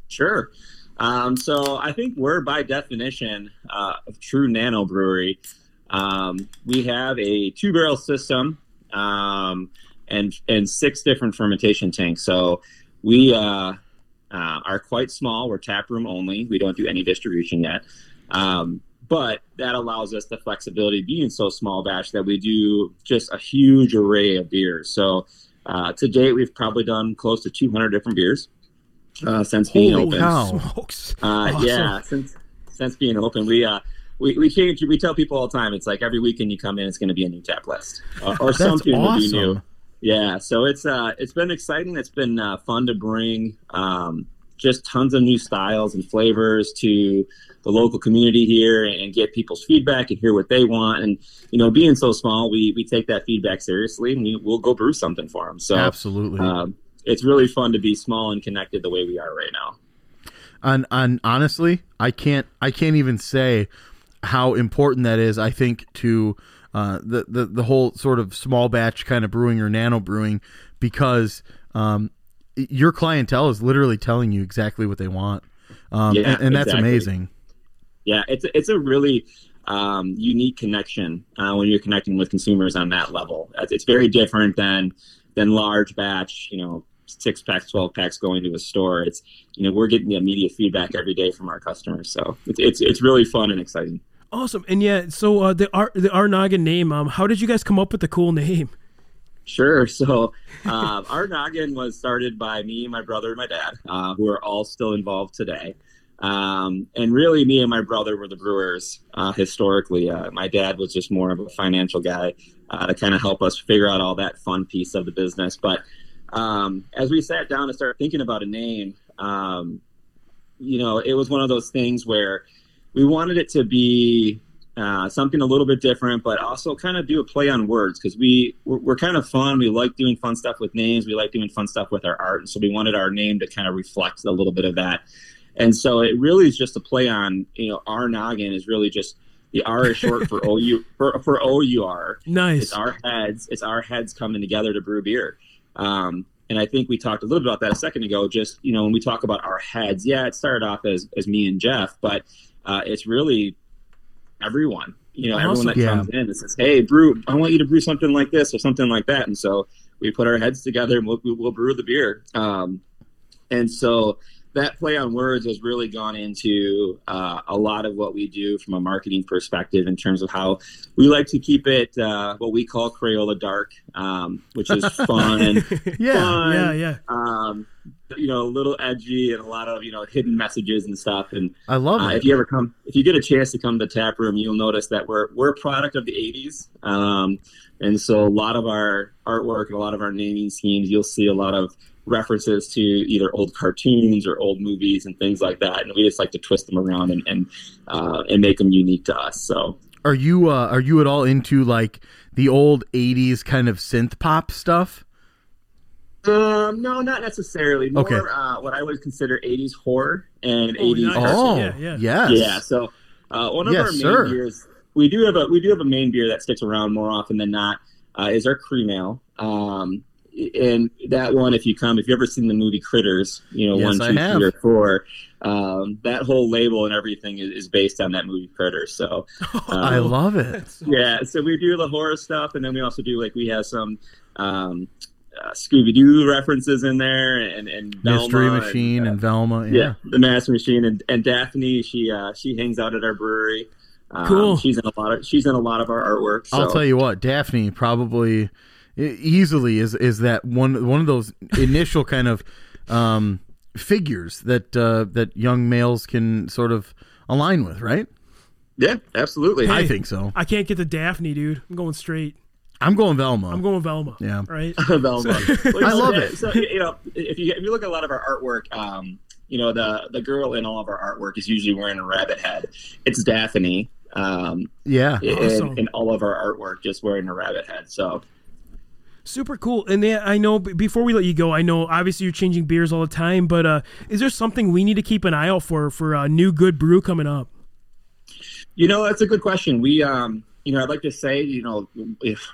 Sure. Um, so I think we're by definition uh, a true nano brewery. Um, we have a two barrel system um, and and six different fermentation tanks. So we uh, uh, are quite small. We're tap room only. We don't do any distribution yet. Um, but that allows us the flexibility being so small batch that we do just a huge array of beers. So uh, to date, we've probably done close to 200 different beers uh, since being Holy open. cow. Smokes. Uh, Awesome. Yeah, since since being open, we uh we we change. We tell people all the time. It's like every weekend you come in, it's going to be a new tap list, or, or that's something will be new. Yeah, so it's uh it's been exciting. It's been uh, fun to bring um, just tons of new styles and flavors to the local community here and get people's feedback and hear what they want. And you know, being so small, we we take that feedback seriously and we, we'll go brew something for them. So absolutely um, it's really fun to be small and connected the way we are right now. and and honestly i can't i can't even say how important that is i think to uh, the, the the whole sort of small batch kind of brewing or nano brewing because um, your clientele is literally telling you exactly what they want um, Yeah, and, and that's exactly. amazing Yeah, it's a, it's a really um, unique connection uh, when you're connecting with consumers on that level. It's it's very different than than large batch, you know, six packs, twelve packs going to a store. It's you know we're getting the immediate feedback every day from our customers, so it's it's, it's really fun and exciting. Awesome. And yeah, so uh, the R the name. Um, how did you guys come up with the cool name? Sure. So, uh, R'Noggin was started by me, my brother, and my dad, uh, who are all still involved today. Um, and really, me and my brother were the brewers uh, historically. Uh, my dad was just more of a financial guy uh, to kind of help us figure out all that fun piece of the business. But um, as we sat down and started thinking about a name, um, you know, it was one of those things where we wanted it to be uh, something a little bit different, but also kind of do a play on words because we we're, we're kind of fun. We like doing fun stuff with names. We like doing fun stuff with our art, and so we wanted our name to kind of reflect a little bit of that. And so it really is just a play on you know our noggin is really just the R is short for O U for, for O U R. Nice. It's our heads. It's our heads coming together to brew beer. Um, and I think we talked a little bit about that a second ago. Just you know, when we talk about our heads, yeah, it started off as as me and Jeff, but uh, it's really everyone. You know, everyone that Awesome. comes in and says, "Hey, brew, I want you to brew something like this or something like that." And so we put our heads together and we'll, we'll brew the beer. Um, and so that play on words has really gone into uh, a lot of what we do from a marketing perspective in terms of how we like to keep it uh, what we call Crayola dark, um, which is fun, Yeah. fun, yeah, yeah. um, you know, a little edgy and a lot of you know hidden messages and stuff. And I love uh, it. if you ever come, if you get a chance to come to the tap room, you'll notice that we're we're a product of the '80s, um, and so a lot of our artwork and a lot of our naming schemes, you'll see a lot of references to either old cartoons or old movies and things like that. And we just like to twist them around and and, uh, and make them unique to us. So Are you uh, are you at all into like the old '80s kind of synth pop stuff? Um, no, not necessarily. More Okay. uh, what I would consider '80s horror and Oh, '80s. nice. Oh, Yeah, yeah. yes. Yeah. So uh, one of Yes, our main sir. beers, we do have a we do have a main beer that sticks around more often than not. Uh, is our cream ale. Um, and that one, if you come, if you ever seen the movie Critters, you know Yes, one, I two, have. three, or four. Um, that whole label and everything is, is based on that movie Critters. So I um, love it. yeah, so we do the horror stuff, and then we also do like we have some um, uh, Scooby Doo references in there, and and Mystery Velma Machine and, and, uh, Velma. yeah. Yeah. the Mystery Machine, and, and Daphne. She uh, she hangs out at our brewery. Um, Cool. She's in a lot of she's in a lot of our artwork. So. I'll tell you what, Daphne probably easily is is that one one of those initial kind of um, figures that uh, that young males can sort of align with, right? Yeah, absolutely. I think so. I can't get the Daphne, dude. I'm going straight. I'm going Velma. I'm going Velma. Yeah. Right. Velma. Well, I love it. So you know, if you if you look at a lot of our artwork, um, you know the the girl in all of our artwork is usually wearing a rabbit head. It's Daphne. Um, yeah. Awesome. in, in all of our artwork, just wearing a rabbit head. So Super cool. And then I know before we let you go, I know obviously you're changing beers all the time, but uh, is there something we need to keep an eye out for for a new good brew coming up? You know, that's a good question. We, um, you know, I'd like to say, you know,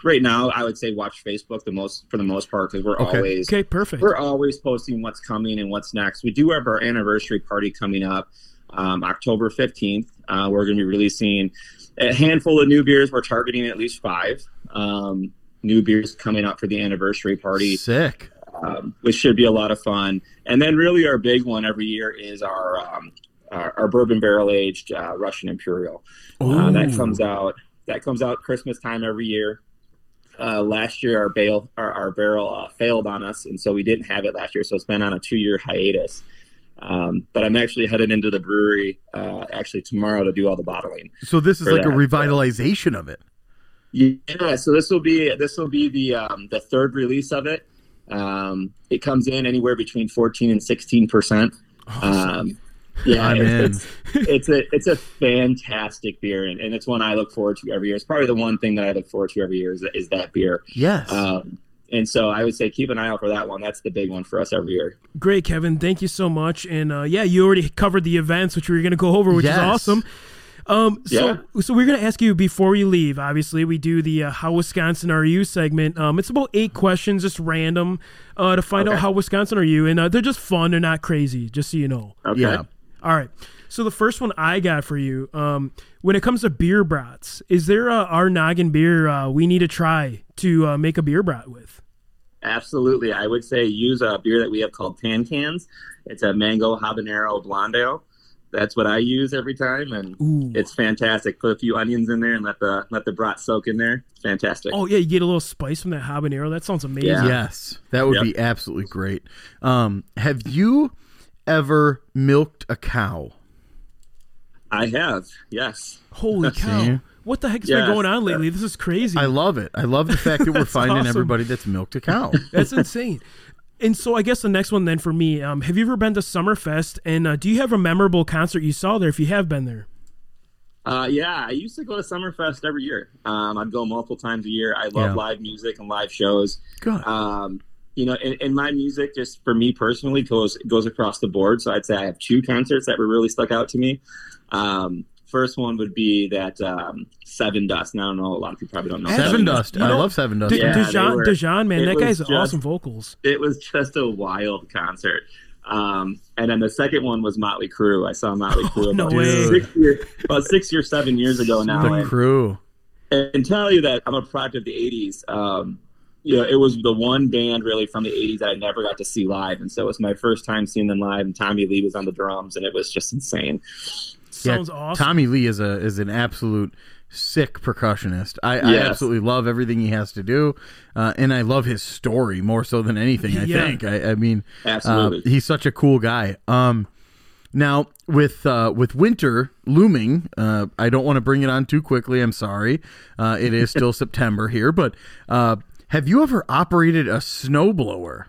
right now I would say watch Facebook the most for the most part because we're Okay. always Okay, perfect. we're always posting what's coming and what's next. We do have our anniversary party coming up, um, October fifteenth. Uh, we're going to be releasing a handful of new beers. We're targeting at least five um, new beers coming up for the anniversary party Sick. um, which should be a lot of fun. And then, really, our big one every year is our um, our, our bourbon barrel aged uh, Russian Imperial. Uh, that comes out that comes out Christmas time every year. Uh, last year, our bale our, our barrel uh, failed on us, and so we didn't have it last year. So it's been on a two year hiatus. Um, but I'm actually headed into the brewery uh, actually tomorrow to do all the bottling. So this is like a that. revitalization of it. Yeah, so this will be this will be the um, the third release of it. Um, it comes in anywhere between 14 and 16 percent. Um, yeah, I'm in. it's, it's it's a it's a fantastic beer, and, and it's one I look forward to every year. It's probably the one thing that I look forward to every year is, is that beer. Yes. Um, and so I would say keep an eye out for that one. That's the big one for us every year. Great, Kevin. Thank you so much. And uh, yeah, you already covered the events, which we were going to go over, which Yes. is awesome. Um, so, so we're going to ask you before you leave. Obviously, we do the uh, "How Wisconsin Are You" segment. Um, it's about eight questions, just random, uh, to find out how Wisconsin are you, and uh, they're just fun. They're not crazy, just so you know. Okay. Yeah. All right. So the first one I got for you, um, when it comes to beer brats, is there a R'Noggin beer uh, we need to try to uh, make a beer brat with? Absolutely. I would say use a beer that we have called Tan Cans. It's a mango habanero blonde ale. That's what I use every time, and Ooh. it's fantastic. Put a few onions in there and let the let the brat soak in there. Fantastic. Oh yeah, you get a little spice from that habanero. That sounds amazing. Yeah. Yes, that would Yep. be absolutely great. Um, have you ever milked a cow? I have. Yes. Holy cow! See? What the heck's Yes. been going on lately? This is crazy. I love it. I love the fact that we're finding awesome. everybody that's milked a cow. That's insane. And so I guess the next one then for me, um, have you ever been to Summerfest? And uh, do you have a memorable concert you saw there? If you have been there, Uh, yeah, I used to go to Summerfest every year. Um, I'd go multiple times a year. I love Yeah. live music and live shows. Good. Um, you know, and, and my music, just for me personally, goes goes across the board. So I'd say I have two concerts that were really stuck out to me. Um, first one would be that um, Sevendust. And I don't know, a lot of people probably don't know Sevendust. You I know- love Sevendust. De- Yeah, they Lajon, were- Lajon, man, that guy's just- awesome vocals. It was just a wild concert. Um, and then the second one was Motley Crue. I saw Motley Crue no about way. six year, about six or seven years ago now. the and- crew. and tell you that I'm a product of the '80s. Um, you know, it was the one band really from the '80s that I never got to see live, and so it was my first time seeing them live. And Tommy Lee was on the drums, and it was just insane. Sounds awesome. Tommy Lee is a is an absolute sick percussionist. I, I absolutely love everything he has to do, uh, and I love his story more so than anything. I Yeah. think. I, I mean, uh, Absolutely. he's such a cool guy. Um, now with uh, with winter looming, uh, I don't want to bring it on too quickly. I'm sorry. Uh, it is still September here, but uh, have you ever operated a snowblower?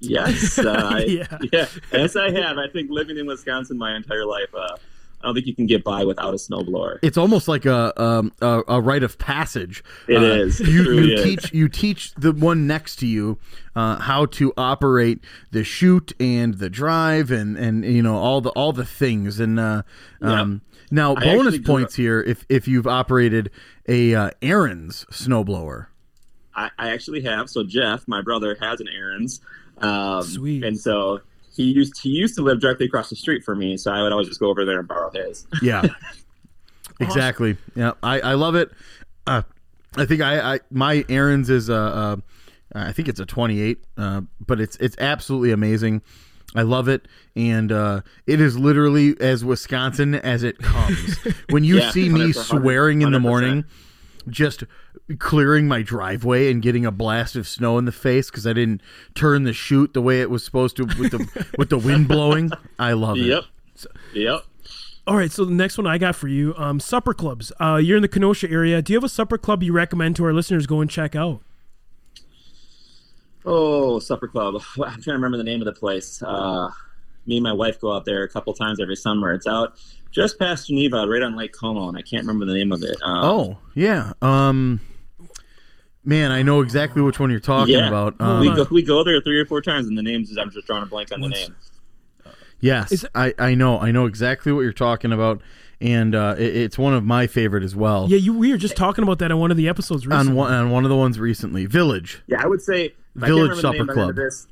Yes, uh, Yeah. yeah, yes, I have. I think living in Wisconsin my entire life, uh, I don't think you can get by without a snowblower. It's almost like a um, a, a rite of passage. It It is. You, you is. teach you teach the one next to you uh, how to operate the chute and the drive and and you know all the all the things and uh, um, now I bonus points here if if you've operated a uh, Ariens snowblower. I, I actually have. So Jeff, my brother, has an Ariens. Um, Sweet. And so he used he used to live directly across the street from me, so I would always just go over there and borrow his. Yeah, exactly. Yeah, I, I love it. Uh, I think I, I my Ariens is uh, uh I think it's a 28, uh, but it's it's absolutely amazing. I love it, and uh, it is literally as Wisconsin as it comes. When you Yeah, see me swearing in the morning, just clearing my driveway and getting a blast of snow in the face because I didn't turn the chute the way it was supposed to with the with the wind blowing. I love it. Yep. Yep. All right, so the next one I got for you, um, supper clubs. Uh, you're in the Kenosha area. Do you have a supper club you recommend to our listeners go and check out? Oh, supper club. I'm trying to remember the name of the place. Uh, me and my wife go out there a couple times every summer. It's out just past Geneva, right on Lake Como, and I can't remember the name of it. Um, Oh yeah. Um, man, I know exactly which one you're talking yeah. about. we Um, go we go there three or four times, and the names is I'm just drawing a blank on the name. yes, Is it- I I know I know exactly what you're talking about, and uh, it, it's one of my favorite as well. Yeah, you we were just talking about that on one of the episodes recently. on one on one of the ones recently, Village. Yeah, I would say if I Village can't remember the Supper name by the end Club. of This,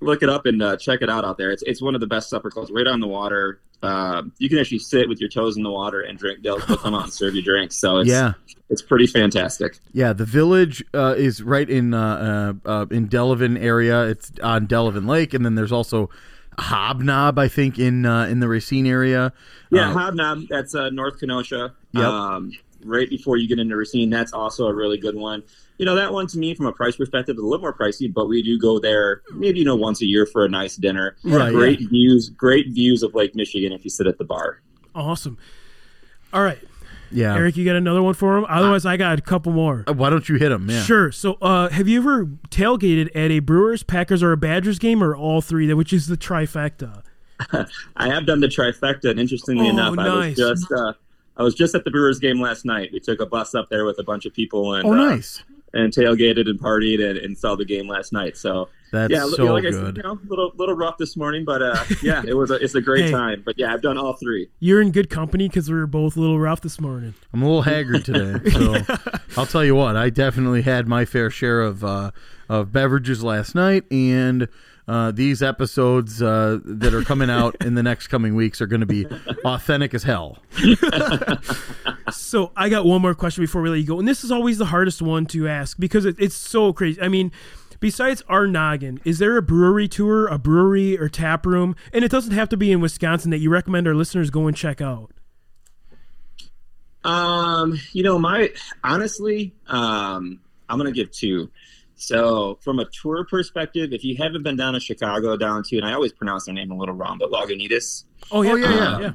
look it up and uh, check it out out there. It's it's one of the best supper clubs, right on the water. Uh, you can actually sit with your toes in the water and drink. They'll, they'll come out and serve you drinks. So it's, Yeah. it's pretty fantastic. Yeah, the village uh, is right in uh, uh, uh, in Delavan area. It's on Delavan Lake, and then there's also Hobnob, I think, in uh, in the Racine area. Yeah, Hobnob. That's uh, North Kenosha. Yep. Um, right before you get into Racine, that's also a really good one. You know, that one to me, from a price perspective, is a little more pricey, but we do go there maybe you know once a year for a nice dinner. Right, Great views, great views of Lake Michigan if you sit at the bar. awesome. All right, yeah. Eric, you got another one for him? Otherwise, I got a couple more. Uh, Why don't you hit him? Yeah. Sure. So, uh, have you ever tailgated at a Brewers, Packers, or a Badgers game, or all three? Which is the trifecta? I have done the trifecta, and interestingly Oh, enough, I was just uh, I was just at the Brewers game last night. We took a bus up there with a bunch of people and Oh, uh, nice. And tailgated and partied and, and saw the game last night. So That's yeah, so like I good. said, you know, little little rough this morning, but uh, yeah, it was a, it's a great Hey. time. But yeah, I've done all three. You're in good company because we were both a little rough this morning. I'm a little haggard today, so I'll tell you what. I definitely had my fair share of uh, of beverages last night, and uh, these episodes uh, that are coming out in the next coming weeks are going to be authentic as hell. So I got one more question before we let you go, and this is always the hardest one to ask because it, it's so crazy. I mean, besides R'Noggin, is there a brewery tour, a brewery or tap room, and it doesn't have to be in Wisconsin that you recommend our listeners go and check out? Um, you know, my honestly, um, I'm gonna give two. So, from a tour perspective, if you haven't been down to Chicago, down to, and I always pronounce their name a little wrong, but Lagunitas. Oh yeah, Oh, yeah, yeah. yeah.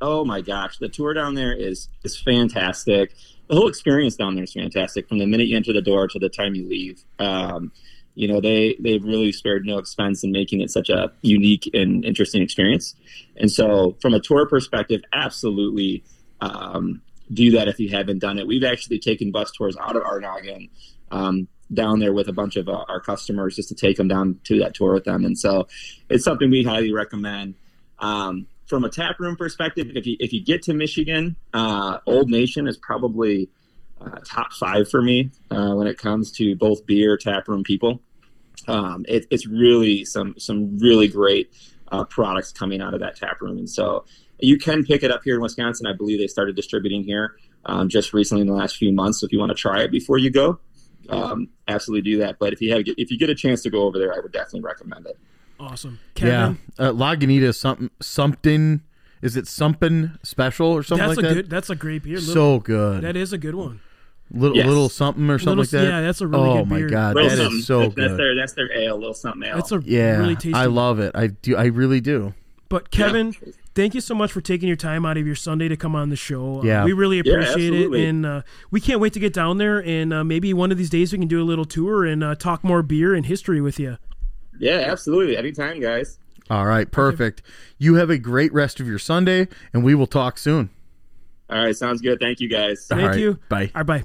Oh my gosh, the tour down there is is fantastic. The whole experience down there is fantastic from the minute you enter the door to the time you leave. Um, you know they they've really spared no expense in making it such a unique and interesting experience. And so, from a tour perspective, absolutely um, do that if you haven't done it. We've actually taken bus tours out of R'Noggin um, down there with a bunch of uh, our customers just to take them down to that tour with them. And so, it's something we highly recommend. Um, from a tap room perspective, if you if you get to Michigan, uh, Old Nation is probably uh, top five for me uh, when it comes to both beer tap room people. Um, it, it's really some some really great uh, products coming out of that tap room, and so you can pick it up here in Wisconsin. I believe they started distributing here um, just recently in the last few months. So if you want to try it before you go, um, absolutely do that. But if you have if you get a chance to go over there, I would definitely recommend it. Awesome. Kevin, Yeah, uh, Lagunitas something something. Is it something special or something that's like a that? good. That's a great beer. Little- so good. that is a good one. little Yes. little something or something Little- like that. yeah, that's a really oh good my beer. god, Little that something. is so that's, That's good. their that's their ale, little something ale. That's a yeah, really tasty. I love it. I do. I really do. But Kevin, thank you so much for taking your time out of your Sunday to come on the show. Uh, Yeah. we really Yeah, appreciate it, and uh, we can't wait to get down there. And uh, maybe one of these days we can do a little tour and uh, talk more beer and history with you. Yeah, absolutely. Anytime, guys. All right, perfect. You have a great rest of your Sunday, and we will talk soon. All right, sounds good. Thank you, guys. Thank All right, you. Bye. All right, bye.